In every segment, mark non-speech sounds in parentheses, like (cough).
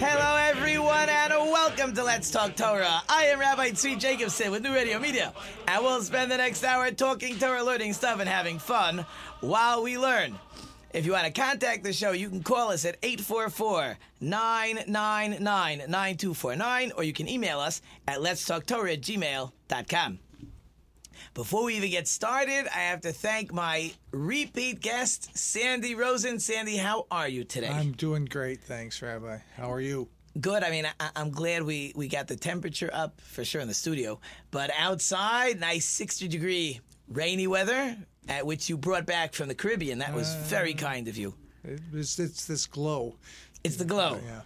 Hello, everyone, and welcome to Let's Talk Torah. I am Rabbi Tzvi Jacobson with New Radio Media, and we'll spend the next hour talking Torah, learning stuff, and having fun while we learn. If you want to contact the show, you can call us at 844 999 9249, or you can email us at letstalktorah at gmail.com. Before we even get started, I have to thank my repeat guest, Sandy Rosen. Sandy, how are you today? I'm doing great, thanks, Rabbi. How are you? Good. I mean, I, I'm glad we, we got the temperature up for sure in the studio, but outside, nice 60 degree rainy weather, at which you brought back from the Caribbean. That was very uh, kind of you. It, it's, it's this glow. It's the glow. Yeah.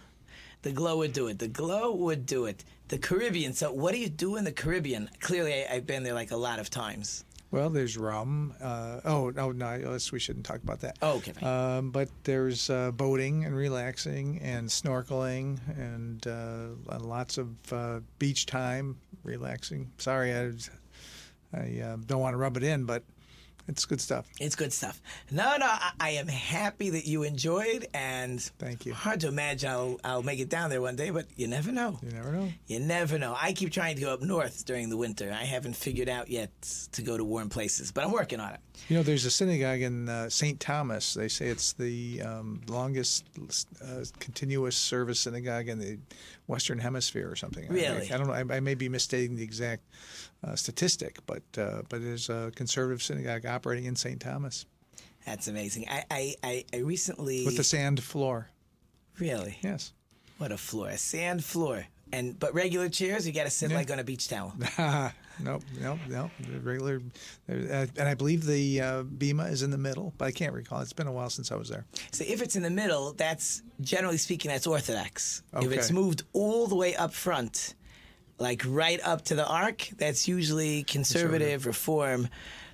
The glow would do it. The glow would do it. The Caribbean. So, what do you do in the Caribbean? Clearly, I, I've been there like a lot of times. Well, there's rum. Uh, oh, no, no, we shouldn't talk about that. Oh, okay. Um, but there's uh, boating and relaxing and snorkeling and uh, lots of uh, beach time, relaxing. Sorry, I, I uh, don't want to rub it in, but it's good stuff. It's good stuff. No, no, I, I am happy that you enjoyed, and Thank you. Hard to imagine I'll, I'll make it down there one day, but you never know. You never know. You never know. I keep trying to go up north during the winter. I haven't figured out yet to go to warm places, but I'm working on it. You know, there's a synagogue in uh, St. Thomas. They say it's the um, longest uh, continuous service synagogue in the Western Hemisphere or something. I- Really? I, don't know. I, I may be misstating the exact uh, statistic, but uh, but there's a conservative synagogue operating in St. Thomas That's amazing. I, I, I, I recently with the sand floor. really Yes. what a floor, a sand floor, and but regular chairs. You got to sit Yeah. like on a beach towel. (laughs) nope, nope, nope. The Regular, uh, and I believe the uh, bima is in the middle, but I can't recall. It's been a while since I was there. So if it's in the middle, that's generally speaking, that's orthodox. If it's moved all the way up front, like right up to the ark, that's usually conservative, reform.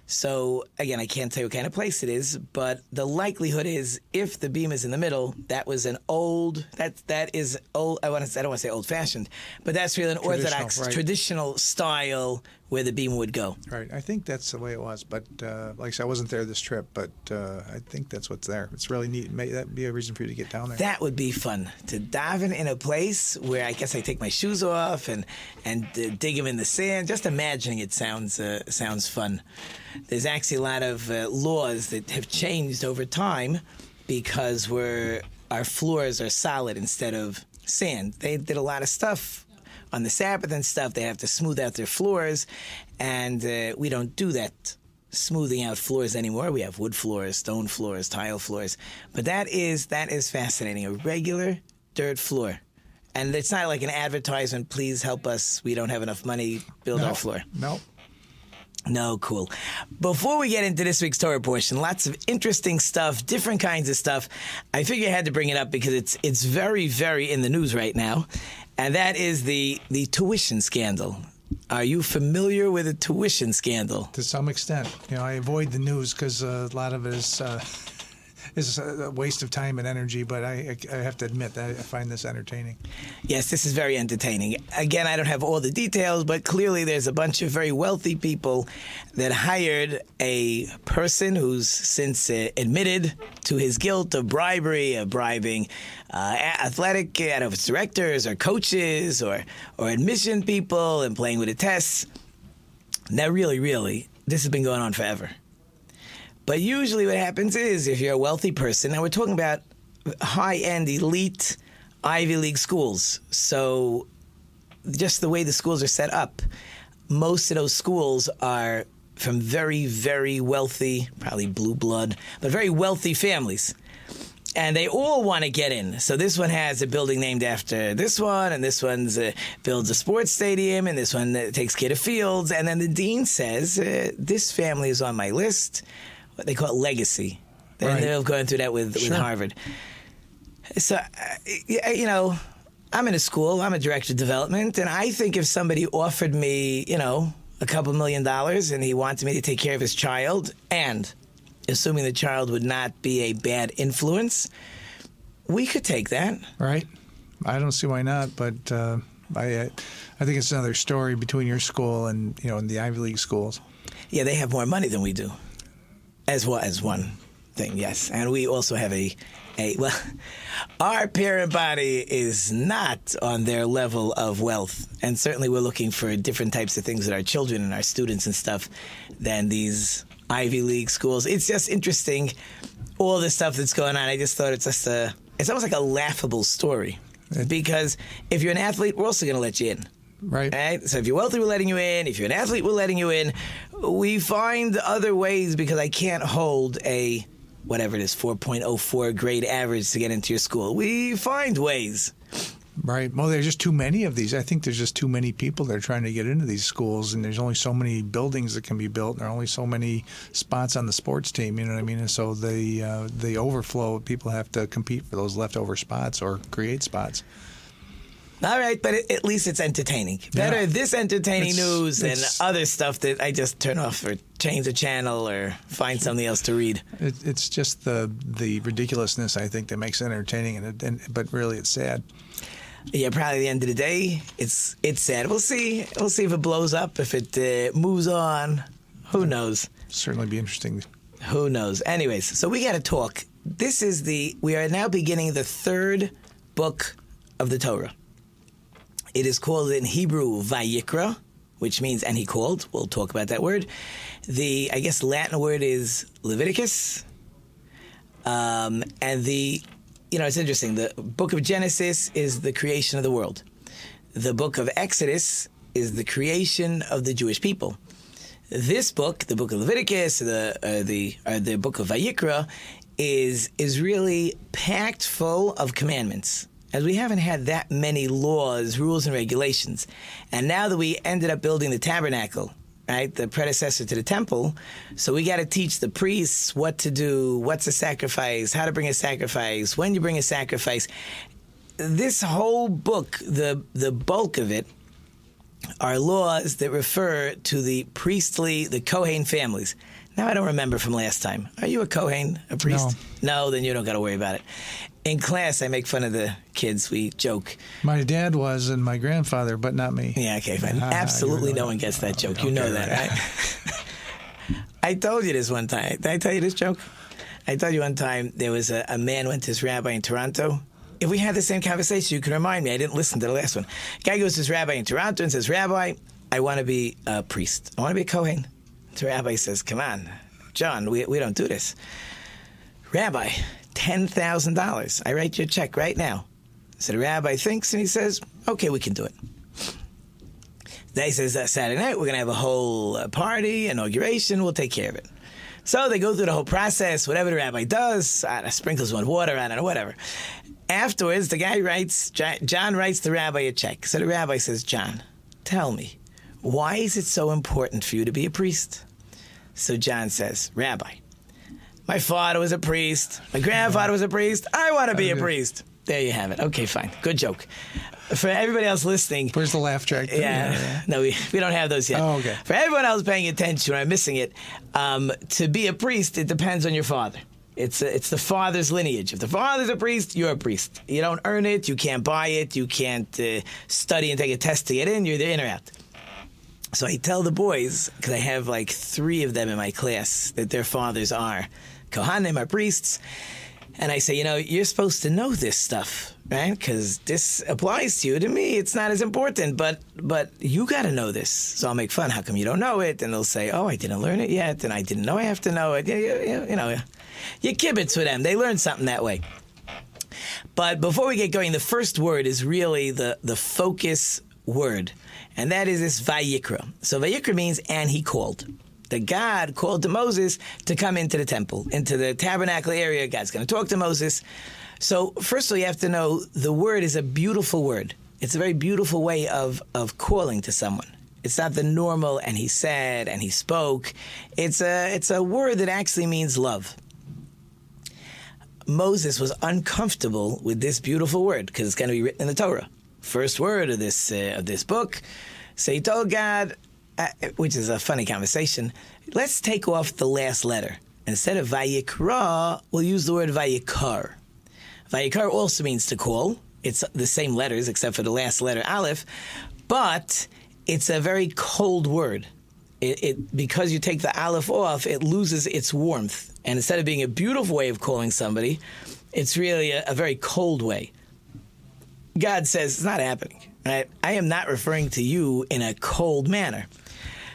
So again, I can't tell you what kind of place it is, but the likelihood is if the bima is in the middle, that was an old that that is old. I want to I don't want to say old fashioned, but that's really an Traditional, orthodox right. traditional style where the bima would go. Right. I think that's the way it was. But uh, like I said, I wasn't there this trip, but uh, I think that's what's there. It's really neat. May that be a reason for you to get down there. That would be fun to daven in a place where I guess I take my shoes off and and uh, dig them in the sand. Just imagining it sounds uh, sounds fun. There's actually a lot of uh, laws that have changed over time because we're our floors are solid instead of sand. They did a lot of stuff on the Sabbath and stuff. They have to smooth out their floors, and uh, we don't do that smoothing out floors anymore. We have wood floors, stone floors, tile floors. But that is that is fascinating. A regular dirt floor. And it's not like an advertisement, please help us. We don't have enough money, build no, our floor. No. No, cool. Before we get into this week's Torah portion, lots of interesting stuff, different kinds of stuff. I figure I had to bring it up because it's it's very, very in the news right now, and that is the the tuition scandal. Are you familiar with the tuition scandal? To some extent, you know, I avoid the news because uh, a lot of it is uh, is a waste of time and energy. But I, I, have to admit that I find this entertaining. Yes, this is very entertaining. Again, I don't have all the details, but clearly there's a bunch of very wealthy people that hired a person who's since uh, admitted to his guilt of bribery, of bribing uh, athletic, I don't know if it's directors or coaches or, or admission people and playing with the tests. Now, really, really, this has been going on forever. But usually, what happens is if you're a wealthy person, and we're talking about high end, elite Ivy League schools. So, just the way the schools are set up, most of those schools are from very, very wealthy, probably blue blood, but very wealthy families. And they all want to get in. So this one has a building named after this one, and this one uh, builds a sports stadium, and this one uh, takes care of fields. And then the dean says, uh, "This family is on my list." They call it legacy. Right. up going through that with, with Harvard. So, uh, you know, I'm in a school, I'm a director of development, and I think if somebody offered me, you know, a couple million dollars and he wanted me to take care of his child, and assuming the child would not be a bad influence, we could take that. Right. I don't see why not, but uh, I I think it's another story between your school and you know and the Ivy League schools. Yeah, they have more money than we do, as well as one thing. Yes, and we also have a a well, (laughs) our parent body is not on their level of wealth, and certainly we're looking for different types of things that our children and our students and stuff than these Ivy League schools. It's just interesting, all the stuff that's going on. I just thought it's just a it's almost like a laughable story. Because if you're an athlete, we're also going to let you in. Right. Right? So if you're wealthy, we're letting you in. If you're an athlete, we're letting you in. We find other ways because I can't hold a whatever it is, 4.04 grade average to get into your school. We find ways. Right. Well, there's just too many of these. I think there's just too many people that are trying to get into these schools, and there's only so many buildings that can be built, and there are only so many spots on the sports team. You know what I mean? And so the uh, the overflow, people have to compete for those leftover spots or create spots. All right, but it, at least it's entertaining. Better Yeah. this entertaining It's- news than other stuff that I just turn off or change the channel or find something else to read. It, it's just the the ridiculousness I think that makes it entertaining, and, it, and but really it's sad. Yeah, probably at the end of the day, it's it's sad. We'll see. We'll see if it blows up, if it uh, moves on. Who knows? Certainly be interesting. Who knows? Anyways, so we got to talk. This is the we are now beginning the third book of the Torah. It is called in Hebrew Vayikra, which means and he called. We'll talk about that word. The I guess Latin word is Leviticus. Um, and the you know it's interesting. The book of Genesis is the creation of the world. The book of Exodus is the creation of the Jewish people this book, the book of Leviticus, the uh, the uh, the book of Vayikra, is is really packed full of commandments. As we haven't had that many laws, rules, and regulations, and now that we ended up building the tabernacle, right, the predecessor to the temple, so we got to teach the priests what to do, what's a sacrifice, how to bring a sacrifice, when you bring a sacrifice. This whole book, the the bulk of it, are laws that refer to the priestly, the Kohen families. Now, I don't remember from last time. Are you a Kohen, a priest? No, no then you don't got to worry about it. In class, I make fun of the kids. We joke. My dad was, and my grandfather, but not me. Yeah, okay, fine. Ah, Absolutely no one gets that joke. You know that, right. right? I told you this one time. Did I tell you this joke? I told you one time there was a, a man went to his rabbi in Toronto. If we had the same conversation, you can remind me. I didn't listen to the last one. Guy goes to his rabbi in Toronto and says, Rabbi, I want to be a priest. I want to be a Kohen. The rabbi says, Come on, John, we, we don't do this. Rabbi, $10,000. I write you a check right now. So the rabbi thinks and he says, Okay, we can do it. Then he says, uh, Saturday night, we're going to have a whole uh, party, inauguration, we'll take care of it. So they go through the whole process, whatever the rabbi does, sprinkles one water, I don't know, whatever. Afterwards, the guy writes, John writes the rabbi a check. So the rabbi says, John, tell me, why is it so important for you to be a priest? So John says, Rabbi, my father was a priest, my grandfather was a priest, I want to be a priest. There you have it. Okay, fine. Good joke. For everybody else listening, Where's the laugh track? yeah, no, we, we don't have those yet. Oh, okay. For everyone else paying attention I'm missing it, um, to be a priest, it depends on your father. It's a, it's the father's lineage. If the father's a priest, you're a priest. You don't earn it. You can't buy it. You can't uh, study and take a test to get in. You're either in or out. So I tell the boys because I have like three of them in my class that their fathers are kohanim, are priests, and I say, you know, you're supposed to know this stuff, right? Because this applies to you. To me, it's not as important, but but you got to know this. So I'll make fun. How come you don't know it? And they'll say, oh, I didn't learn it yet, and I didn't know I have to know it. Yeah, yeah, you know, you kibitz with them. They learn something that way. But before we get going, the first word is really the, the focus word, and that is this Vayikra. So Vayikra means, and he called. The God called to Moses to come into the temple, into the tabernacle area. God's going to talk to Moses. So, first of all, you have to know the word is a beautiful word. It's a very beautiful way of, of calling to someone. It's not the normal, and he said, and he spoke. It's a, it's a word that actually means love. Moses was uncomfortable with this beautiful word because it's going to be written in the Torah. First word of this uh, of this book. So he told God, uh, which is a funny conversation. Let's take off the last letter. Instead of Vayikra, we'll use the word Vayikar. Vayikar also means to call. It's the same letters except for the last letter Aleph, but it's a very cold word. It, it because you take the Aleph off, it loses its warmth, and instead of being a beautiful way of calling somebody, it's really a, a very cold way. God says it's not happening. Right? I am not referring to you in a cold manner.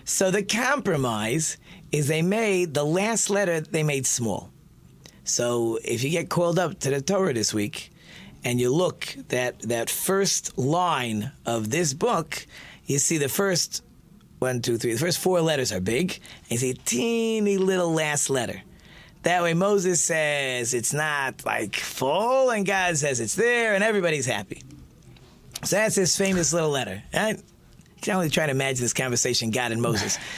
So the compromise is they made the last letter they made small. So if you get called up to the Torah this week and you look that that first line of this book, you see the first one, two, three, the first four letters are big, and you see a teeny little last letter. That way Moses says it's not like full, and God says it's there, and everybody's happy. So that's his famous little letter. I can only try to imagine this conversation, God and Moses. (laughs)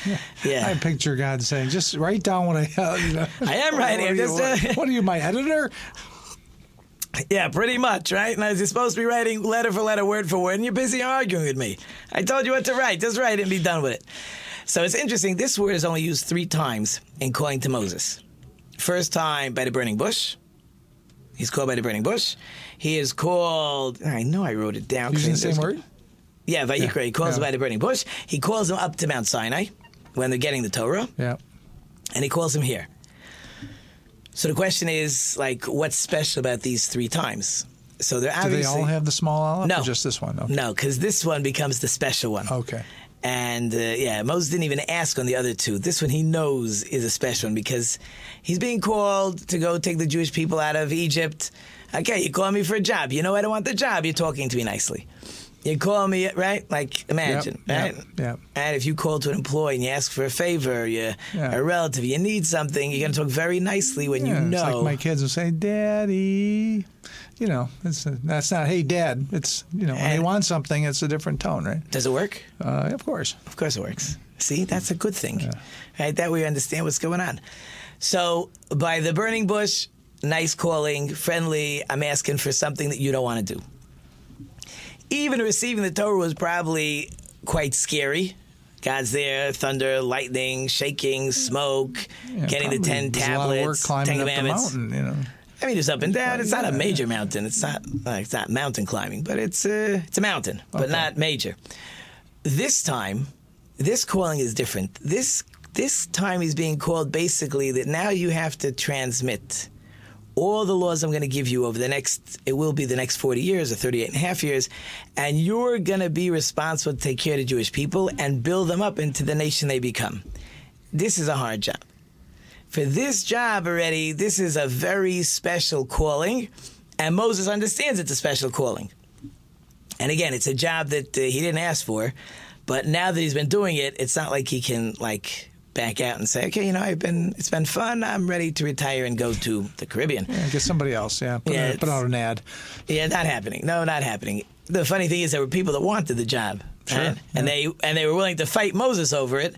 Yeah. I picture God saying, "Just write down what I." (laughs) You know, I am writing. What are, you, uh, what, what are you, my editor? Yeah, pretty much, right? And I was supposed to be writing letter for letter, word for word, and you're busy arguing with me. I told you what to write. Just write and be done with it. So it's interesting. This word is only used three times in calling to Moses. First time by the burning bush. He's called by the burning bush. He is called. I know I wrote it down. Using the same word. Yeah, Vayikra. He calls yeah. him by the burning bush. He calls him up to Mount Sinai when they're getting the Torah, Yeah. and he calls him here. So the question is, like, what's special about these three times? So they're Do they all have the small aleph? No. Or just this one. Okay. no, because this one becomes the special one. Okay. And uh, yeah, Moses didn't even ask on the other two. This one he knows is a special one because he's being called to go take the Jewish people out of Egypt. Okay, you call me for a job. You know I don't want the job. You're talking to me nicely. You call me, right? Like, imagine, Yep, right? yep, yep. And if you call to an employee and you ask for a favor, you're Yeah. a relative, you need something, you're going to talk very nicely when Yeah, you know. It's like my kids will say, "Daddy." You know, it's that's not "Hey, Dad." It's you know, when they And- want something, it's a different tone, right? Does it work? Uh, of course. Of course it works. See, that's a good thing. Right? That way you understand what's going on. So by the burning bush, nice calling, friendly, I'm asking for something that you don't want to do. Even receiving the Torah was probably quite scary. God's there, thunder, lightning, shaking, smoke, Yeah, getting the ten There's a lot of work tablets, climbing ten up the mountain. You know. I mean, it's up and down. It's not a major mountain. It's not. Uh, it's not mountain climbing, but it's uh, it's a mountain, but Okay. not major. This time, this calling is different. This this time is being called basically that now you have to transmit all the laws I'm going to give you over the next, it will be the next 40 years or 38 and a half years, and you're going to be responsible to take care of the Jewish people and build them up into the nation they become. This is a hard job for this job already, this is a very special calling, and Moses understands it's a special calling. And again, it's a job that uh, he didn't ask for, but now that he's been doing it, it's not like he can like back out and say, "Okay, you know, I've been it's been fun. I'm ready to retire and go to the Caribbean." Yeah, get somebody else. Yeah. Put, Yeah, out- put out an ad. Yeah, not happening. No, not happening. The funny thing is, there were people that wanted the job, Sure, right? and they and they were willing to fight Moses over it,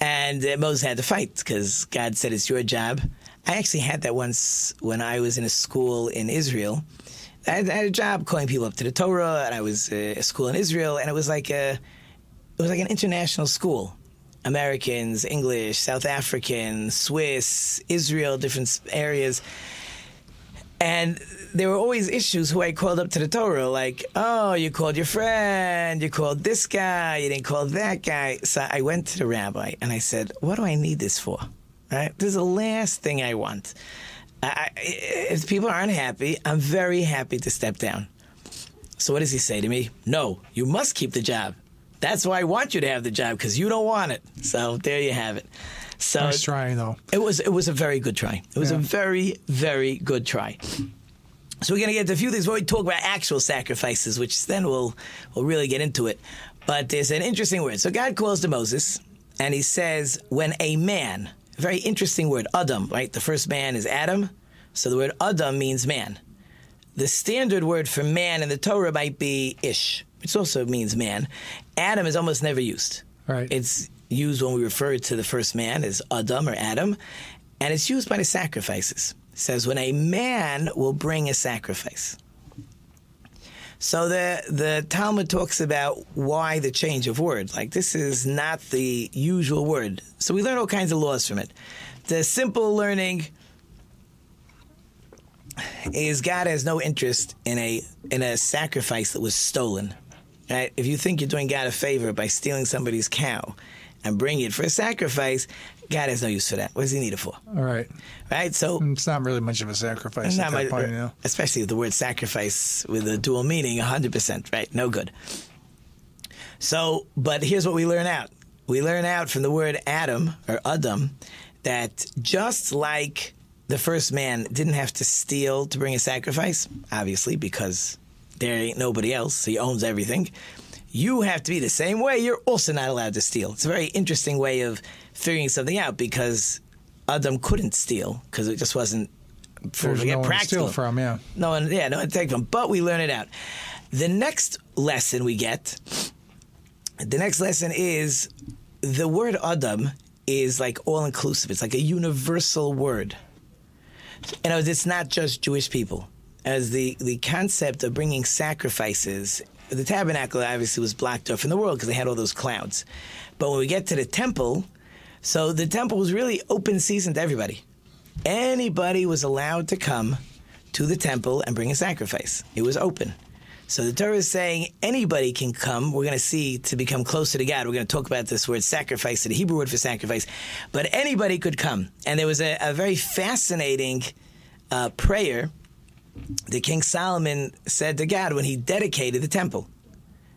and uh, Moses had to fight because God said it's your job. I actually had that once when I was in a school in Israel. I had, I had a job calling people up to the Torah, and I was uh, a school in Israel, and it was like a it was like an international school. Americans, English, South African, Swiss, Israel, different areas. And there were always issues who I called up to the Torah, like, oh, you called your friend, you called this guy, you didn't call that guy. So I went to the rabbi and I said, what do I need this for? Right? This is the last thing I want. I, if people aren't happy, I'm very happy to step down. So what does he say to me? No, you must keep the job. That's why I want you to have the job because you don't want it. So there you have it. So Nice try, though. it was it was a very good try. It was a very very good try. So we're gonna get to a few things where we talk about actual sacrifices, which then we'll we'll really get into it. But there's an interesting word. So God calls to Moses, and He says, "When a man." Very interesting word, Adam. Right, the first man is Adam. So the word Adam means man. The standard word for man in the Torah might be Ish, which also means man. Adam is almost never used. Right. It's used when we refer to the first man as Adam or Adam, and it's used by the sacrifices. It says when a man will bring a sacrifice. So the the Talmud talks about why the change of word. Like this is not the usual word. So we learn all kinds of laws from it. The simple learning is God has no interest in a in a sacrifice that was stolen. Right? If you think you're doing God a favor by stealing somebody's cow and bringing it for a sacrifice, God has no use for that. What does He need it for? All right. Right? So It's not really much of a sacrifice at that my- point, uh, you know. especially the word sacrifice with a dual meaning, 100%, right? No good. So, but here's what we learn out. We learn out from the word Adam or Adam that just like the first man didn't have to steal to bring a sacrifice, obviously, because there ain't nobody else, he owns everything. You have to be the same way. You're also not allowed to steal. It's a very interesting way of figuring something out because Adam couldn't steal because it just wasn't for There's no one to practical. steal from, yeah. No one, yeah, no one to take from. But we learn it out. The next lesson we get, the next lesson is the word Adam is like all inclusive. It's like a universal word. You know, it's not just Jewish people. As the, the concept of bringing sacrifices, the tabernacle obviously was blocked off from the world because they had all those clouds. But when we get to the temple, so the temple was really open season to everybody. Anybody was allowed to come to the temple and bring a sacrifice. It was open. So the Torah is saying anybody can come. We're going to see to become closer to God. We're going to talk about this word sacrifice, the Hebrew word for sacrifice. But anybody could come. And there was a, a very fascinating uh, prayer that King Solomon said to God when he dedicated the temple.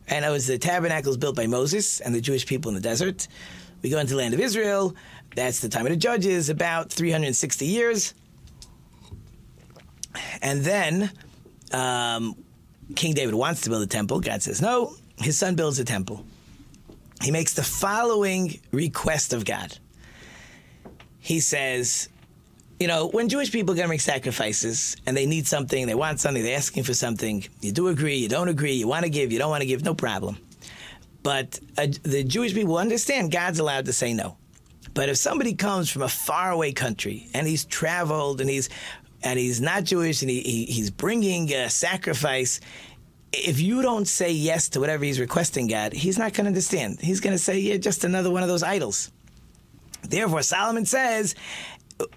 And it was the tabernacles built by Moses and the Jewish people in the desert. We go into the land of Israel. That's the time of the judges, about 360 years. And then um, King David wants to build a temple. God says no. His son builds a temple. He makes the following request of God. He says, you know, when Jewish people are going to make sacrifices and they need something, they want something, they're asking for something, you do agree, you don't agree, you want to give, you don't want to give, no problem. But uh, the Jewish people understand God's allowed to say no. But if somebody comes from a faraway country and he's traveled and he's and he's not Jewish and he, he he's bringing a sacrifice, if you don't say yes to whatever he's requesting, God, he's not going to understand. He's going to say, "You're "Yeah, just another one of those idols." Therefore, Solomon says,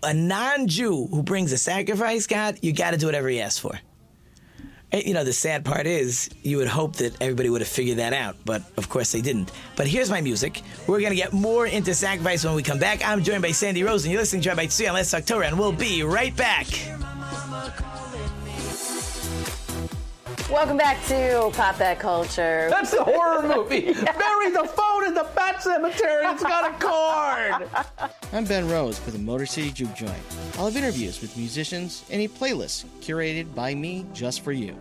a non-Jew who brings a sacrifice, God, you got to do whatever he asks for. And, you know, the sad part is you would hope that everybody would have figured that out, but of course they didn't. But here's my music. We're going to get more into sacrifice when we come back. I'm joined by Sandy Rosen. You're listening to Rabbi Tzvi on Let's Talk Torah, and we'll be right back. Welcome back to Pop That Culture. That's the horror movie. (laughs) Bury the phone in the pet cemetery. It's got a card. I'm Ben Rose for the Motor City Juke Joint. I'll have interviews with musicians and a playlist curated by me just for you.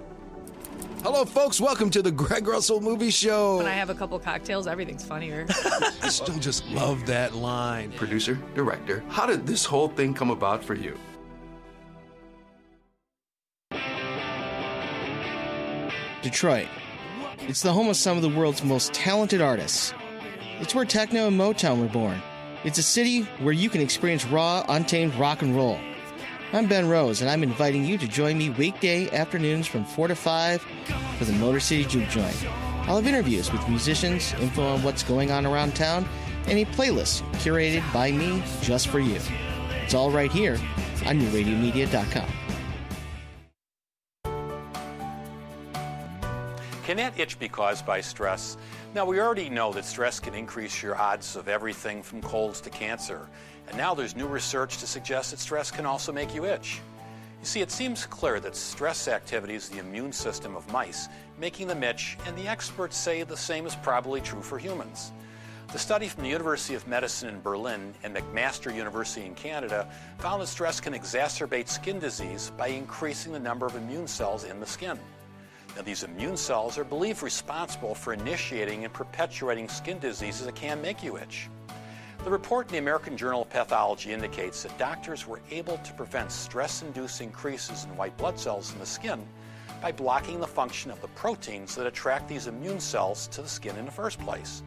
Hello, folks. Welcome to the Greg Russell Movie Show. When I have a couple cocktails, everything's funnier. (laughs) I still just love that line. Producer, director, how did this whole thing come about for you? Detroit. It's the home of some of the world's most talented artists. It's where techno and Motown were born. It's a city where you can experience raw, untamed rock and roll. I'm Ben Rose, and I'm inviting you to join me weekday afternoons from 4 to 5 for the Motor City Juke Joint. I'll have interviews with musicians, info on what's going on around town, and a playlist curated by me just for you. It's all right here on newradiomedia.com. Can that itch be caused by stress? Now, we already know that stress can increase your odds of everything from colds to cancer. And now there's new research to suggest that stress can also make you itch. You see, it seems clear that stress activities the immune system of mice, making them itch, and the experts say the same is probably true for humans. The study from the University of Medicine in Berlin and McMaster University in Canada found that stress can exacerbate skin disease by increasing the number of immune cells in the skin. Now, these immune cells are believed responsible for initiating and perpetuating skin diseases that can make you itch. The report in the American Journal of Pathology indicates that doctors were able to prevent stress induced increases in white blood cells in the skin by blocking the function of the proteins that attract these immune cells to the skin in the first place.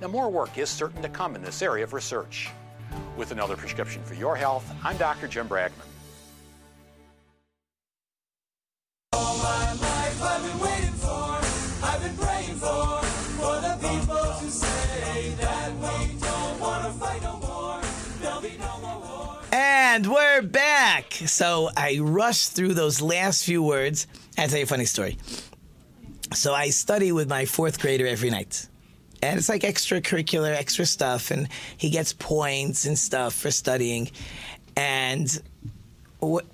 Now, more work is certain to come in this area of research. With another prescription for your health, I'm Dr. Jim Bragman. And we're back. So I rushed through those last few words. I'll tell you a funny story. So I study with my fourth grader every night. And it's like extracurricular, extra stuff. And he gets points and stuff for studying. And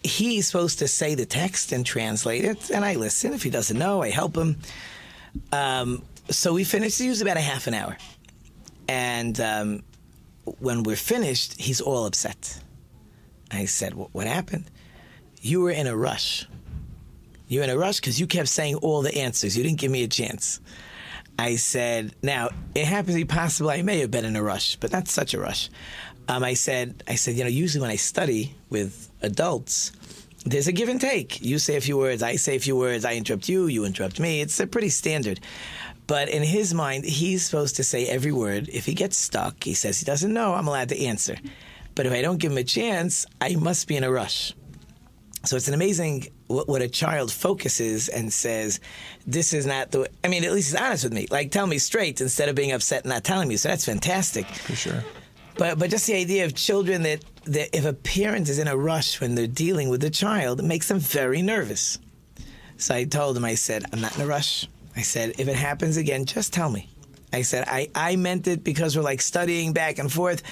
he's supposed to say the text and translate it. And I listen. If he doesn't know, I help him. Um, so we finished. It was about a half an hour. And um, when we're finished, he's all upset. I said, What happened? You were in a rush. You were in a rush because you kept saying all the answers. You didn't give me a chance. I said, Now, it happens to be possible I may have been in a rush, but not such a rush. Um, I said, I said, you know, usually when I study with adults, there's a give and take. You say a few words, I say a few words, I interrupt you, you interrupt me. It's a pretty standard. But in his mind, he's supposed to say every word. If he gets stuck, he says he doesn't know, I'm allowed to answer. But if I don't give him a chance, I must be in a rush. So it's an amazing what, what, a child focuses and says, "This is not the." I mean, at least he's honest with me. Like, tell me straight instead of being upset and not telling me. So that's fantastic. For sure. But but just the idea of children that that if a parent is in a rush when they're dealing with a child, it makes them very nervous. So I told him, I said, "I'm not in a rush." I said, "If it happens again, just tell me." I said, "I I meant it because we're like studying back and forth."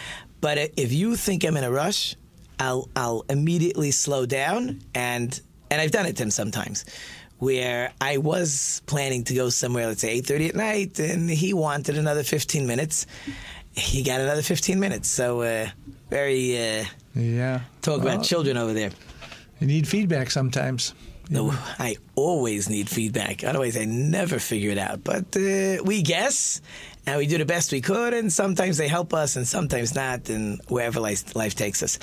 But if you think I'm in a rush, I'll I'll immediately slow down and and I've done it to him sometimes where I was planning to go somewhere, let's say 8:30 at night, and he wanted another 15 minutes. He got another 15 minutes. So uh, very uh, yeah. Talk well, about children over there. You need feedback sometimes. No, I always need feedback. Otherwise, I never figure it out. But uh, we guess, and we do the best we could, and sometimes they help us, and sometimes not, and wherever life, life takes us.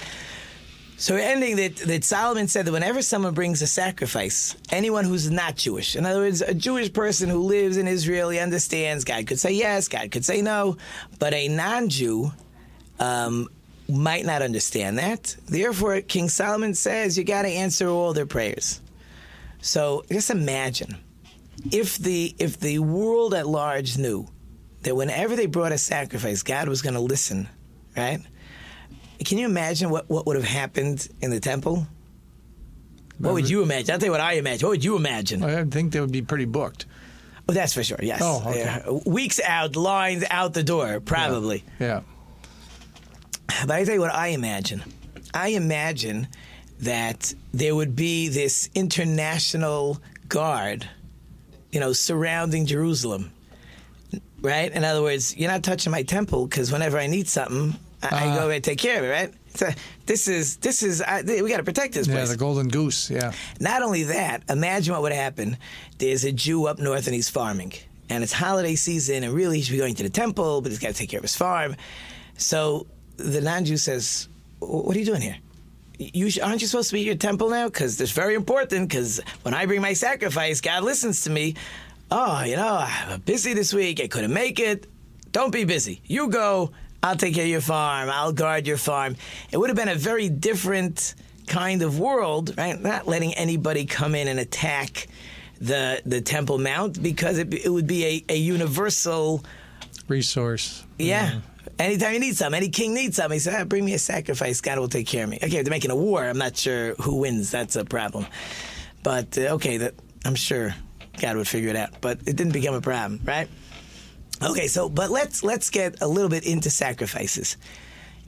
So we're ending that, that Solomon said that whenever someone brings a sacrifice, anyone who's not Jewish, in other words, a Jewish person who lives in Israel, he understands God could say yes, God could say no, but a non-Jew um, might not understand that. Therefore, King Solomon says you got to answer all their prayers. So just imagine if the if the world at large knew that whenever they brought a sacrifice, God was going to listen, right? Can you imagine what, what would have happened in the temple? What would you imagine? I'll tell you what I imagine. What would you imagine? I think they would be pretty booked. Oh, that's for sure. Yes. Oh, okay. Yeah. Weeks out, lines out the door, probably. Yeah. yeah. But I tell you what I imagine. I imagine that there would be this international guard, you know, surrounding Jerusalem. Right? In other words, you're not touching my temple because whenever I need something, I, uh, I go uh-huh. and take care of it, right? So this is this is I, we got to protect this place. Yeah, the golden goose. Yeah. Not only that, imagine what would happen. There's a Jew up north and he's farming, and it's holiday season, and really he should be going to the temple, but he's got to take care of his farm. So the non-Jew says, "What are you doing here? You aren't you supposed to be at your temple now? Because it's very important. Because when I bring my sacrifice, God listens to me. Oh, you know, I'm busy this week. I couldn't make it. Don't be busy. You go." I'll take care of your farm. I'll guard your farm. It would have been a very different kind of world, right? Not letting anybody come in and attack the the Temple Mount because it, it would be a, a universal resource. Yeah. yeah. Anytime you need something, any king needs something, he said, ah, "Bring me a sacrifice. God will take care of me." Okay, they're making a war. I'm not sure who wins. That's a problem. But uh, okay, that I'm sure God would figure it out. But it didn't become a problem, right? Okay, so but let's let's get a little bit into sacrifices.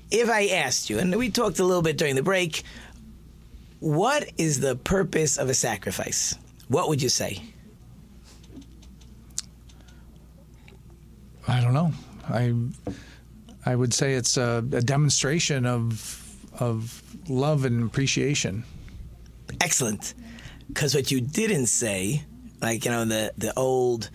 If I asked you, and we talked a little bit during the break, what is the purpose of a sacrifice? What would you say? I don't know. I I would say it's a, a demonstration of of love and appreciation. Excellent. Because what you didn't say, like you know the the old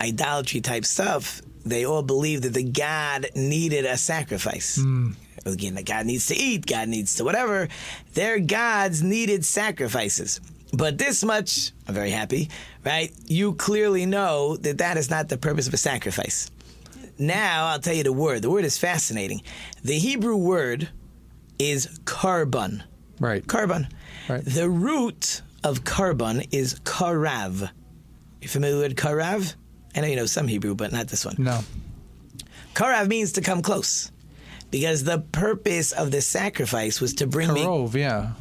idolatry type stuff, they all believed that the God needed a sacrifice. Mm. Again, the God needs to eat, God needs to whatever. Their gods needed sacrifices. But this much, I'm very happy, right? You clearly know that that is not the purpose of a sacrifice. Now, I'll tell you the word. The word is fascinating. The Hebrew word is korban. Right. Korban. Right. The root of korban is karav. You familiar with karav? I know you know some Hebrew, but not this one. No. Karav means to come close. because the purpose of the sacrifice was to bring me. Karov, yeah.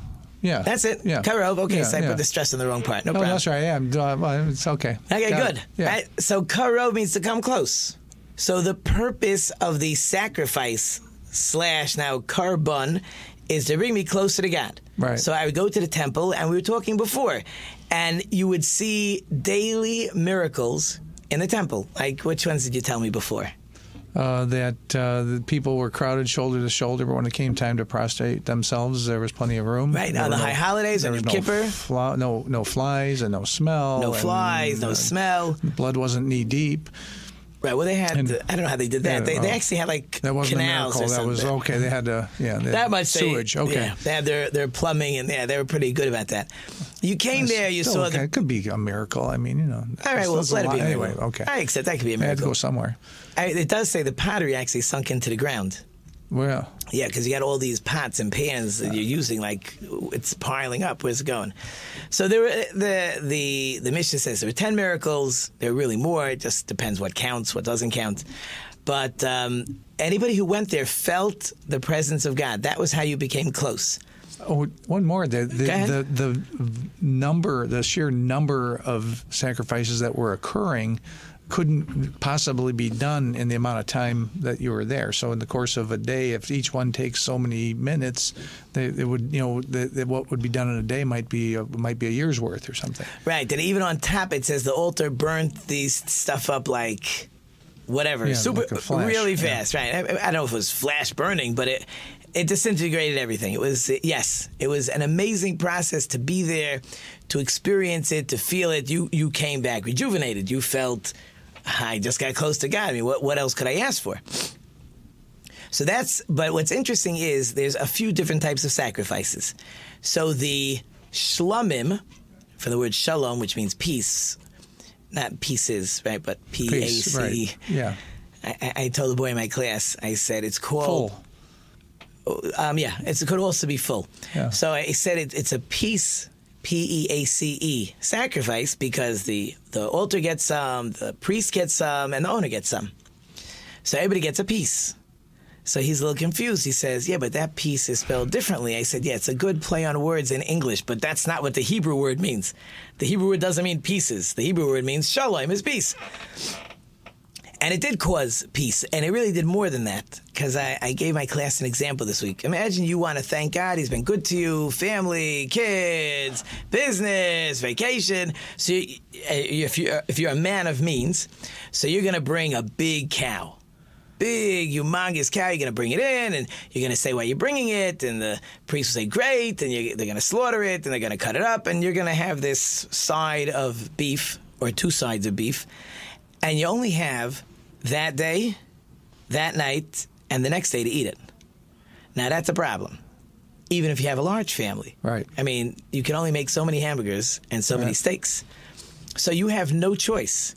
Yeah. That's it. Yeah. Karov. Okay, Yeah, so I yeah. put the stress on the wrong part. No, No, problem. that's right. Yeah, well, it's okay. Okay, Got good. it. Yeah. Right? So karov means to come close. So the purpose of the sacrifice slash now korban is to bring me closer to God. Right. So I would go to the temple, and we were talking before, and you would see daily miracles in the temple. Like which ones did you tell me before? Uh, that uh, the people were crowded shoulder to shoulder, but when it came time to prostrate themselves, there was plenty of room. Right, on the no- high holidays, there was no Kippur. fly- no, no flies and no smell. No and, flies, no uh, smell. Blood wasn't knee deep. Right. Well, they had. And- I don't know how they did that. Yeah, they, they oh. actually had like That wasn't canals a or miracle. That was okay. They had to, yeah, they that had much they- sewage. okay. Yeah, they had their, their plumbing and yeah, they were pretty good about that. You came there, you saw okay. the. It could be a miracle. I mean, you know. All right, well, let it be Anyway, okay. I accept that could be a They had to go somewhere. I, it does say the pottery actually sunk into the ground. Well, Yeah, because you got all these pots and pans that you're using, like it's piling up. Where's it going? So there were the the the Mishnah says there were ten miracles. There were really more. It just depends what counts, what doesn't count. But um, anybody who went there felt the presence of God. That was how you became close. Oh, one more. The the, the the number, the sheer number of sacrifices that were occurring, couldn't possibly be done in the amount of time that you were there. So, in the course of a day, if each one takes so many minutes, they, it would you know the, the, what would be done in a day might be a, might be a year's worth or something. Right. And even on top, it says the altar burnt these stuff up like whatever, Yeah, super, like really yeah. fast. Right. I, I don't know if it was flash burning, but it it disintegrated everything. It was yes, it was an amazing process to be there, to experience it, to feel it. You you came back rejuvenated. You felt I just got close to God. I mean, what what else could I ask for? So that's, but what's interesting is there's a few different types of sacrifices. So the shlomim, for the word shalom, which means peace, not pieces, right, but P A C. Right? Yeah. I, I- told the boy in my class, I said it's called. Full. Um, yeah, it's, it could also be full. Yeah. So I said it, it's a peace, P E A C E, sacrifice because the, the altar gets some, the priest gets some, and the owner gets some. So everybody gets a piece. So he's a little confused. He says, Yeah, but that piece is spelled differently. I said, Yeah, it's a good play on words in English, but that's not what the Hebrew word means. The Hebrew word doesn't mean pieces. The Hebrew word means shalom is peace. And it did cause peace, and it really did more than that. Because I, I gave my class an example this week. Imagine you want to thank God; He's been good to you, family, kids, business, vacation. So, you, if you uh, if you're a man of means, so you're going to bring a big cow, big humongous cow. You're going to bring it in, and you're going to say why you're bringing it, and the priest will say great, and you, they're going to slaughter it, and they're going to cut it up, and you're going to have this side of beef or two sides of beef and you only have that day, that night, and the next day to eat it. Now that's a problem. Even if you have a large family. Right. I mean, you can only make so many hamburgers and so many steaks. So you have no choice.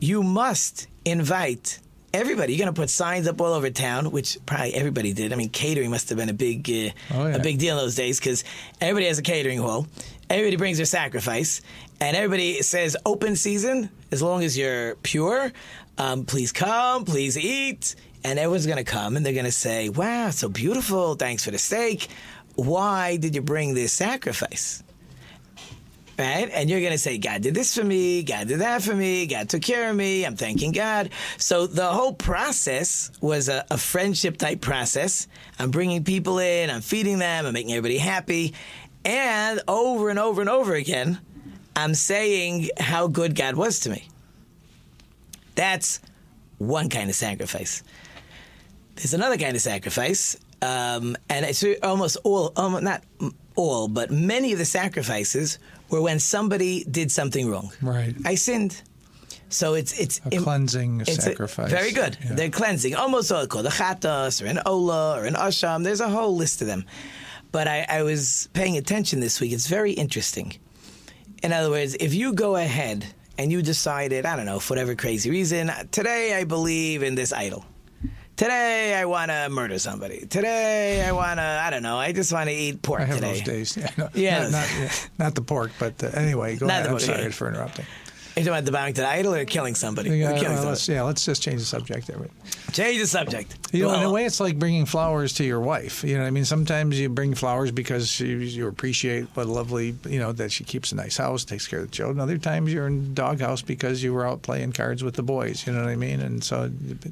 You must invite everybody. You're going to put signs up all over town, which probably everybody did. I mean, catering must have been a big, uh, Oh, yeah. a big deal in those days because everybody has a catering hall. Everybody brings their sacrifice, and everybody says open season as long as you're pure. Um, please come, please eat, and everyone's going to come and they're going to say, "Wow, so beautiful! Thanks for the steak. Why did you bring this sacrifice?" right? And you're going to say, God did this for me, God did that for me, God took care of me, I'm thanking God. So the whole process was a, a friendship type process. I'm bringing people in, I'm feeding them, I'm making everybody happy. And over and over and over again, I'm saying how good God was to me. That's one kind of sacrifice. There's another kind of sacrifice, um, and it's almost all, almost not all, but many of the sacrifices were when somebody did something wrong. Right. I sinned. So it's it's A im- cleansing it's a- sacrifice. very good. Yeah. They're cleansing, almost all called a chatas or an ola or an asham. There's a whole list of them. But I, I was paying attention this week. It's very interesting. In other words, if you go ahead and you decided, I don't know, for whatever crazy reason, today I believe in this idol. Today I want to murder somebody. Today I want to, I don't know, I just want to eat pork I have today. those days. (laughs) Yeah, no, Yeah. Not, not, not the pork, but uh, anyway, go Not ahead. I'm sorry yeah. for interrupting. Talking about the bowing to the idol or killing somebody? Yeah, killing well, somebody? let's, yeah, let's just change the subject there. Change the subject. You know, in a way, it's like bringing flowers to your wife. You know, what I mean, sometimes you bring flowers because she, you appreciate what lovely, you know, that she keeps a nice house, takes care of the children. Other times you're in doghouse because you were out playing cards with the boys. You know what I mean? And so,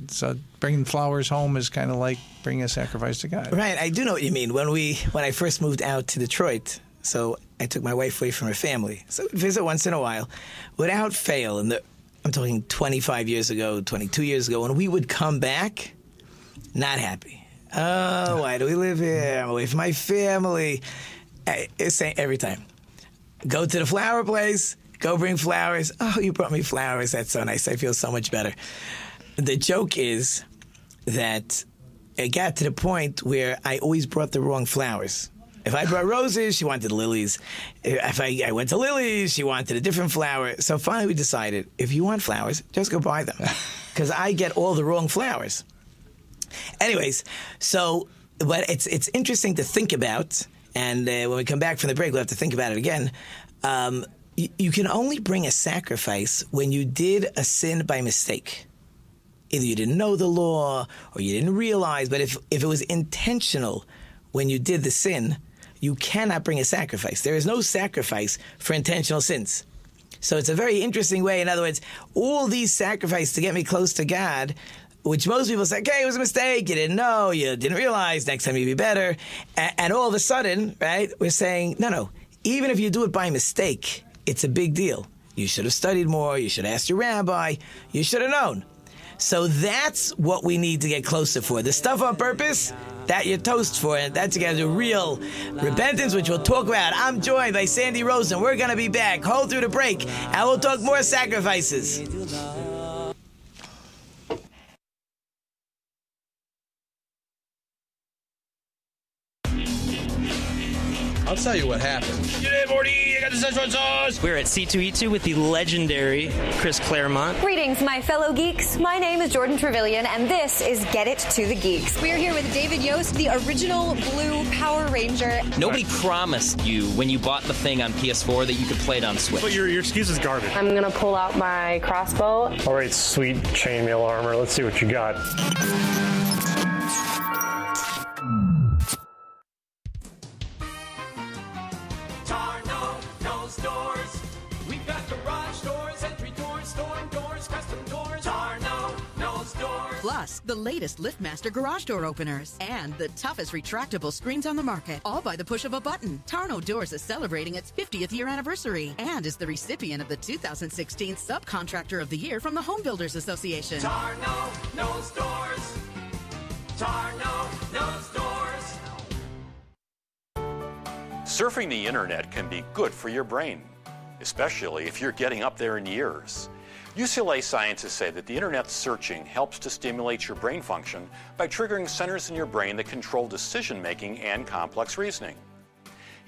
so bringing flowers home is kind of like bringing a sacrifice to God. Right, I do know what you mean. When we when I first moved out to Detroit, so I took my wife away from her family. So we'd visit once in a while, without fail. And I'm talking 25 years ago, 22 years ago, when we would come back, not happy. Oh, why do we live here? I'm away from my family. It's every time. Go to the flower place. Go bring flowers. Oh, you brought me flowers. That's so nice. I feel so much better. The joke is that it got to the point where I always brought the wrong flowers. If I brought roses, she wanted lilies. If I, I went to lilies, she wanted a different flower. So finally, we decided if you want flowers, just go buy them. (laughs) Because I get all the wrong flowers. Anyways, so but it's it's interesting to think about, and uh, when we come back from the break, we'll have to think about it again. Um, you, you can only bring a sacrifice when you did a sin by mistake. Either you didn't know the law or you didn't realize, but if if it was intentional when you did the sin, you cannot bring a sacrifice. There is no sacrifice for intentional sins. So it's a very interesting way. In other words, all these sacrifices to get me close to God, which most people say, okay, it was a mistake. You didn't know. You didn't realize. Next time you'll be better. And all of a sudden, right, we're saying, no, no. Even if you do it by mistake, it's a big deal. You should have studied more. You should have asked your rabbi. You should have known. So that's what we need to get closer for. The stuff on purpose, that you're toast for, and that's again the real repentance, which we'll talk about. I'm joined by Sandy Rosen. We're gonna be back. Hold through the break, and we'll talk more sacrifices. I'll tell you what happened. Today, Morty, I the Szechuan sauce. We're at C2E2 with the legendary Chris Claremont. Greetings, my fellow geeks. My name is Jordan Trevelyan, and this is Get It to the Geeks. We're here with David Yost, the original blue Power Ranger. Nobody promised you when you bought the thing on PS4 that you could play it on Switch. But your, your excuse is garbage. I'm gonna pull out my crossbow. All right, sweet chainmail armor. Let's see what you got. Plus, the latest LiftMaster garage door openers and the toughest retractable screens on the market, all by the push of a button. Tarno Doors is celebrating its 50th year anniversary and is the recipient of the 2016 Subcontractor of the Year from the Home Builders Association. Tarno knows doors. Tarno knows doors. Surfing the internet can be good for your brain, especially if you're getting up there in years. UCLA scientists say that the internet searching helps to stimulate your brain function by triggering centers in your brain that control decision making and complex reasoning.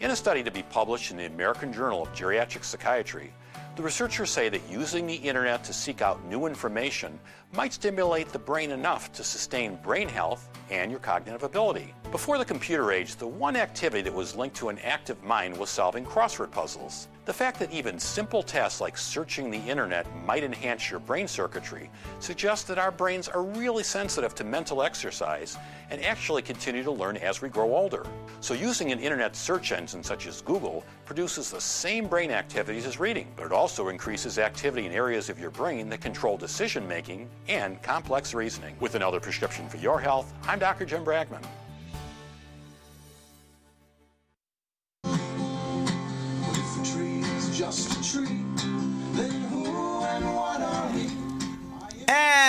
In a study to be published in the American Journal of Geriatric Psychiatry, the researchers say that using the internet to seek out new information might stimulate the brain enough to sustain brain health and your cognitive ability. Before the computer age, the one activity that was linked to an active mind was solving crossword puzzles. The fact that even simple tasks like searching the internet might enhance your brain circuitry suggests that our brains are really sensitive to mental exercise and actually continue to learn as we grow older. So using an internet search engine such as Google produces the same brain activities as reading, but it also increases activity in areas of your brain that control decision making and complex reasoning. With another prescription for your health, I'm Dr. Jim Bragman.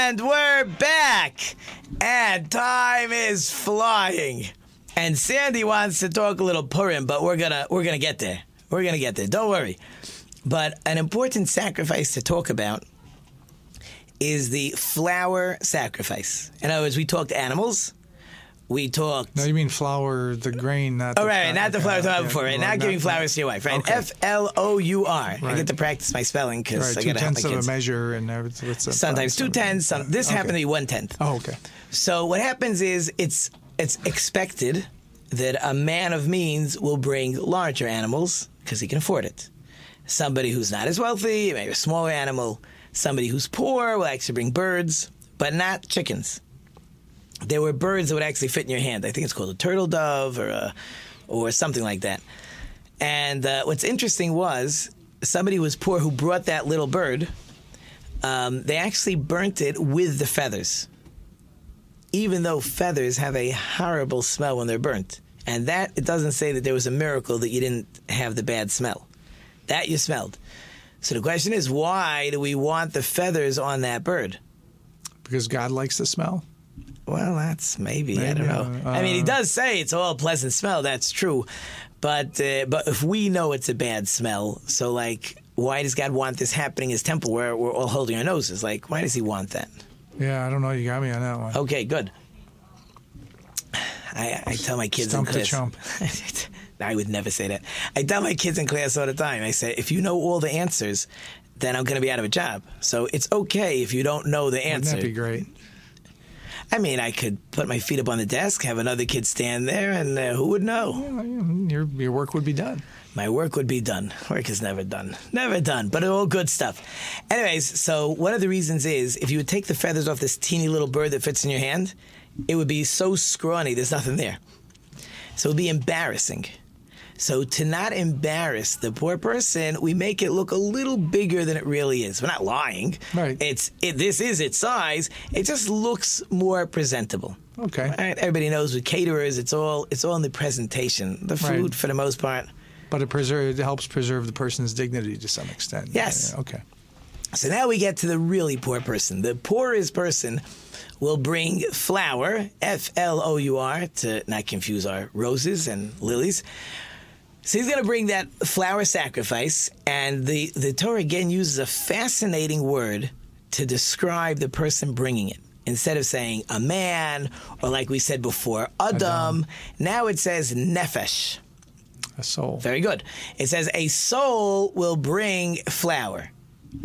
And we're back, and time is flying. And Sandy wants to talk a little Purim, but we're gonna we're gonna get there. We're gonna get there. Don't worry. But an important sacrifice to talk about is the flower sacrifice. In other words, we talked animals. We talked. No, you mean flour, the grain, not. Oh, the right, not the I yeah, had before, right? well, Not giving flowers to your wife, right? Okay. F L O U R. I get to practice my spelling because Right, I two got to help my tenths of a measure, and everything. it's uh, Sometimes two tenths. Some, this Okay. happened to be one tenth. Oh, okay. So what happens is it's it's expected that a man of means will bring larger animals because he can afford it. somebody who's not as wealthy, maybe a smaller animal, somebody who's poor will actually bring birds, but not chickens. There were birds that would actually fit in your hand. I think it's called a turtle dove or a, or something like that. And uh, what's interesting was somebody was poor who brought that little bird. Um, they actually burnt it with the feathers, even though feathers have a horrible smell when they're burnt. And that it doesn't say that there was a miracle that you didn't have the bad smell. That you smelled. So the question is, why do we want the feathers on that bird? Because God likes the smell. Well, that's maybe, I don't know. uh, I mean, he does say it's all a pleasant smell. That's true, but uh, but if we know it's a bad smell, so like, why does God want this happening in His temple where we're all holding our noses? Like, why does He want that? Yeah, I don't know. You got me on that one. Okay, good. I, I tell my kids Stump in the class. chump. (laughs) I would never say that. I tell my kids in class all the time. I say, if you know all the answers, then I'm going to be out of a job. So it's okay if you don't know the Wouldn't answer. that be great? I mean, I could put my feet up on the desk, have another kid stand there, and uh, who would know? Your your work would be done. My work would be done. Work is never done. Never done, but all good stuff. Anyways, so one of the reasons is if you would take the feathers off this teeny little bird that fits in your hand, it would be so scrawny, there's nothing there. So it would be embarrassing. So to not embarrass the poor person, we make it look a little bigger than it really is. We're not lying. Right. It's it, this is its size. It just looks more presentable. Okay. Right? Everybody knows with caterers, it's all it's all in the presentation. The food, Right. for the most part. But it preserve it helps preserve the person's dignity to some extent. Yes. Yeah, okay. So now we get to the really poor person. The poorest person will bring flour, F L O U R, to not confuse our roses and lilies. So he's going to bring that flower sacrifice, and the, the Torah again uses a fascinating word to describe the person bringing it. Instead of saying a man, or like we said before, Adam, now it says nefesh. A soul. Very good. It says a soul will bring flour.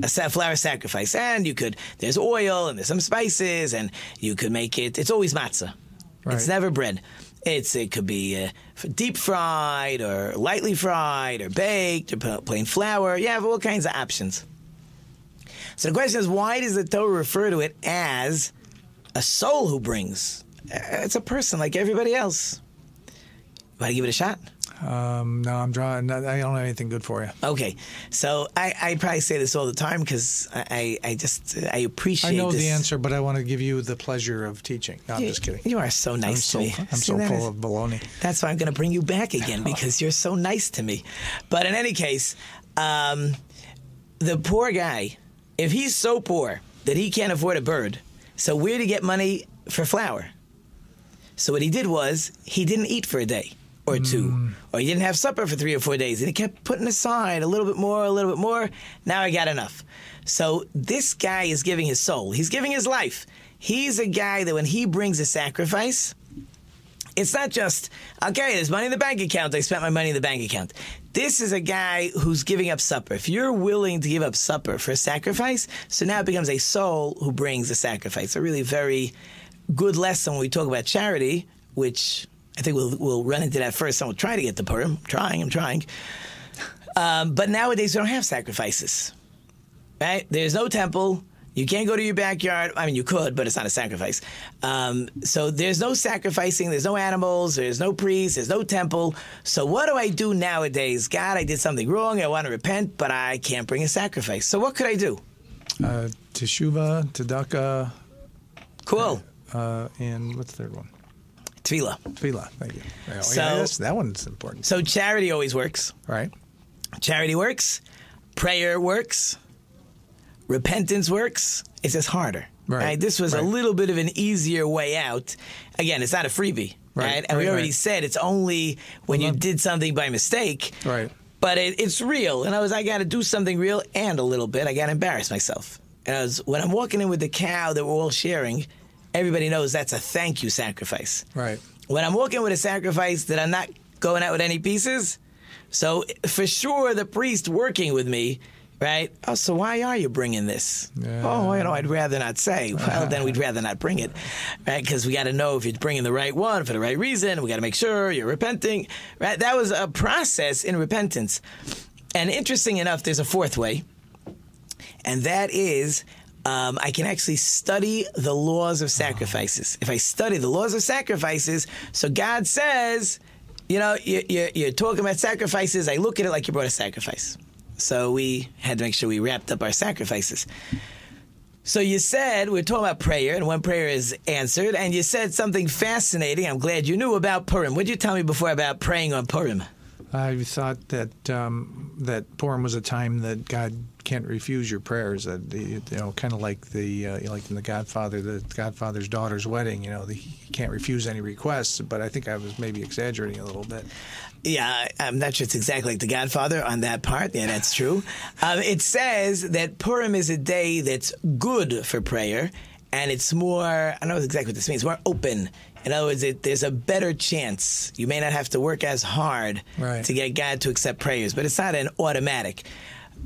A flour sacrifice, and you could. There's oil and there's some spices, and you could make it. It's always matzah. It's never bread. It's it could be uh, deep fried or lightly fried or baked or plain flour. You have all kinds of options. So the question is, why does the Torah refer to it as a soul who brings? Uh, It's a person like everybody else. You Want to give it a shot? Um, no, I'm drawing. I don't have anything good for you. Okay, so I, I probably say this all the time because I, I just I appreciate. I know this. the answer, but I want to give you the pleasure of teaching. No, I'm just kidding. You are so nice I'm to so, me. I'm See, so full is- of baloney. That's why I'm going to bring you back again (laughs) because you're so nice to me. But in any case, um, the poor guy, if he's so poor that he can't afford a bird, so where to get money for flour? So what he did was he didn't eat for a day or two, hmm. or he didn't have supper for three or four days, and he kept putting aside a little bit more, a little bit more. Now I got enough. So this guy is giving his soul. He's giving his life. He's a guy that when he brings a sacrifice, it's not just okay. There's money in the bank account. I spent my money in the bank account. This is a guy who's giving up supper. If you're willing to give up supper for a sacrifice, so now it becomes a soul who brings a sacrifice. A really very good lesson when we talk about charity, which I think we'll we'll run into that first. we'll try to get to Purim. I'm trying. I'm trying. Um, but nowadays we don't have sacrifices, right? There's no temple. You can't go to your backyard. I mean, you could, but it's not a sacrifice. Um, so there's no sacrificing. There's no animals. There's no priests. There's no temple. So what do I do nowadays? God, I did something wrong. I want to repent, but I can't bring a sacrifice. So what could I do? Uh, teshuva, tzedakah. Cool. Uh, and what's the third one? Tefillah. Tefillah. Thank you. Yeah, So- yeah, that one's important. So charity always works. Right. Charity works. Prayer works. Repentance works. It's just harder. Right. This was a little bit of an easier way out. Again, it's not a freebie, right? Right, And we already right. said it's only when you did something by mistake. Right. But it, it's real. And I was, I got to do something real and a little bit. I got to embarrass myself. And I was, when I'm walking in with the cow that we're all sharing, everybody knows that's a thank you sacrifice. Right. When I'm walking with a sacrifice that I'm not going out with any pieces, so for sure the priest working with me, right? Oh, so why are you bringing this? Oh, you know, I'd rather not say. Well, then we'd (laughs) rather not bring it, right? Because we got to know if you're bringing the right one for the right reason. We got to make sure you're repenting, right? That was a process in repentance. And interesting enough, there's a fourth way, and that is um, I can actually study the laws of sacrifices. If I study the laws of sacrifices, so God says, you know, you, you, you're talking about sacrifices. I look at it like you brought a sacrifice. So we had to make sure we wrapped up our sacrifices. So you said we're talking about prayer and when prayer is answered, and you said something fascinating. I'm glad you knew about Purim. What did you tell me before about praying on Purim? I thought that um, that Purim was a time that God can't refuse your prayers. That you know, kind of like the uh, like in the Godfather, the Godfather's daughter's wedding. You know, the, he can't refuse any requests. But I think I was maybe exaggerating a little bit. Yeah, I'm not sure it's exactly like The Godfather on that part. Yeah, that's true. (laughs) Um, it says that Purim is a day that's good for prayer, and it's more, I don't know exactly what this means, more open. In other words, it, there's a better chance. You may not have to work as hard Right. to get God to accept prayers, but it's not an automatic.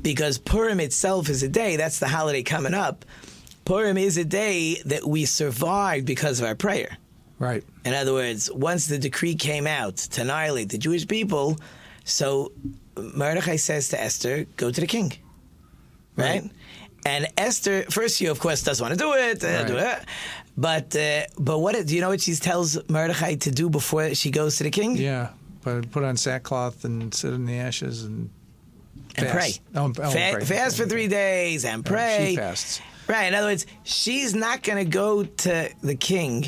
Because Purim itself is a day, that's the holiday coming up. Purim is a day that we survived because of our prayer. Right. In other words, once the decree came out to annihilate the Jewish people, so Mordechai says to Esther, "Go to the king." Right. And Esther, first she of course doesn't want to do it, uh, do it. But uh, but what do you know what she tells Mordechai to do before she goes to the king? Yeah, but put on sackcloth and sit in the ashes and And fast. pray. Oh, oh, Fa- pray. Fast for three days and pray. she fasts. Right. In other words, she's not going to go to the king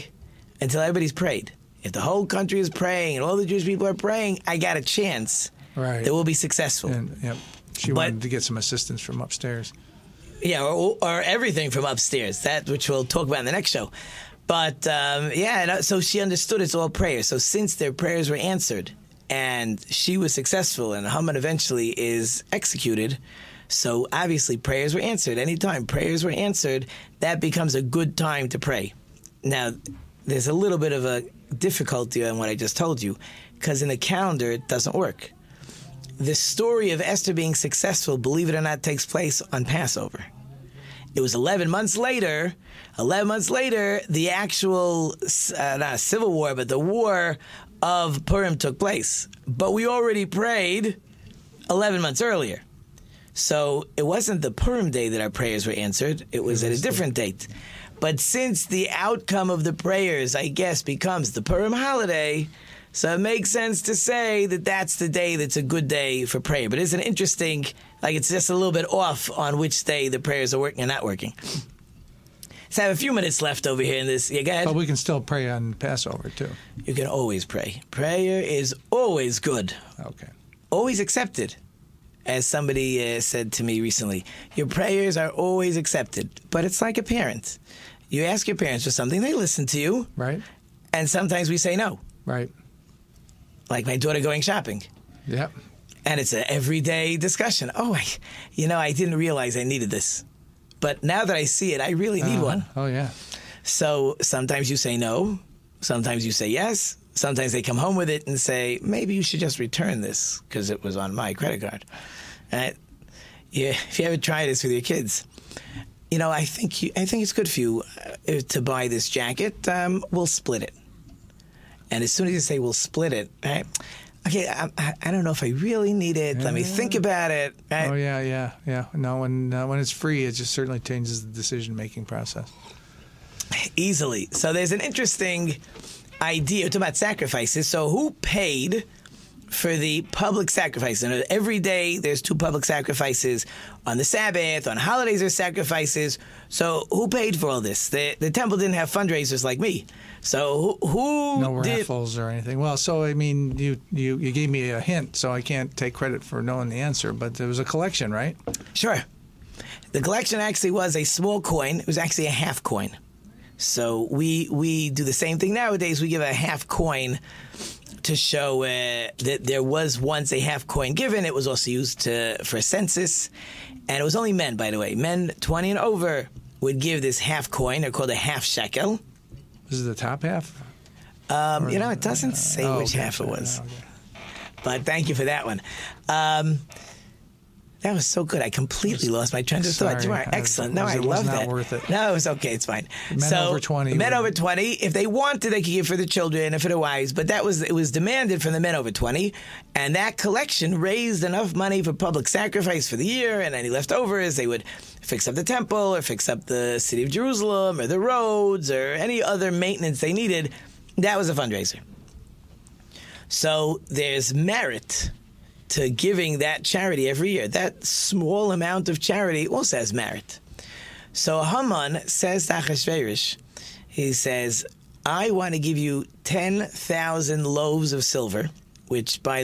until everybody's prayed. If the whole country is praying and all the Jewish people are praying, I got a chance Right. that we'll be successful. And, yep. She But- wanted to get some assistance from upstairs. Yeah, or, or everything from upstairs. That which we'll talk about in the next show. But um, yeah, uh, so she understood it's all prayer. So since their prayers were answered and she was successful and Haman eventually is executed, so obviously prayers were answered. Anytime prayers were answered, that becomes a good time to pray. Now, there's a little bit of a difficulty on what I just told you because in the calendar it doesn't work. The story of Esther being successful, believe it or not, takes place on Passover. It was 11 months later. 11 months later, the actual, uh, not civil war, but the war of Purim took place. But we already prayed 11 months earlier. So it wasn't the Purim day that our prayers were answered, it was at a different date. But since the outcome of the prayers, I guess, becomes the Purim holiday, so it makes sense to say that that's the day that's a good day for prayer. But it's an interesting? Like it's just a little bit off on which day the prayers are working and not working. So I have a few minutes left over here in this. Yeah, go ahead. But we can still pray on Passover too. You can always pray. Prayer is always good. Okay. Always accepted. As somebody uh, said to me recently, your prayers are always accepted. But it's like a parent. You ask your parents for something, they listen to you. Right. And sometimes we say no. Right. Like my daughter going shopping. Yep. And it's an everyday discussion. Oh, I, you know, I didn't realize I needed this. But now that I see it, I really need Uh-huh. one. Oh yeah. So sometimes you say no, sometimes you say yes, sometimes they come home with it and say, maybe you should just return this because it was on my credit card. And yeah, if you ever try this with your kids, you know, I think you, I think it's good for you uh, to buy this jacket. Um, we'll split it. And as soon as you say we'll split it, right? Okay, I, I, I don't know if I really need it. Let me think about it. Right? Oh yeah, yeah, yeah. No, when uh, when it's free, it just certainly changes the decision making process. easily. So there's an interesting idea talking about sacrifices. So who paid for the public sacrifice? And every day there's two public sacrifices on the Sabbath, on holidays there's sacrifices. So who paid for all this? The the temple didn't have fundraisers like me. So who, who No did? raffles or anything. Well, so I mean, you, you you gave me a hint, so I can't take credit for knowing the answer. But there was a collection, right? Sure. The collection actually was a small coin. It was actually a half coin. So we we do the same thing nowadays. We give a half coin to show uh, that there was once a half coin given. It was also used to, for a census, and it was only men, by the way. Men twenty and over would give this half coin. They're called a half shekel. This is the top half. Um, you know, it doesn't say oh, which okay, half it was. okay. But thank you for that one. Um, That was so good. I completely lost my train of thought. Jamar, excellent. No, I love that. worth it. No, it was okay. It's fine. Men so, over 20 Men over 20, if they wanted, they could give for the children and for the wives, but that was, it was demanded from the men over 20. And that collection raised enough money for public sacrifice for the year, and any leftovers, they would fix up the temple or fix up the city of Jerusalem or the roads or any other maintenance they needed. That was a fundraiser. So there's merit to giving that charity every year. That small amount of charity also has merit. So Haman says to Achashverosh, he says, I want to give you 10,000 loaves of silver, which by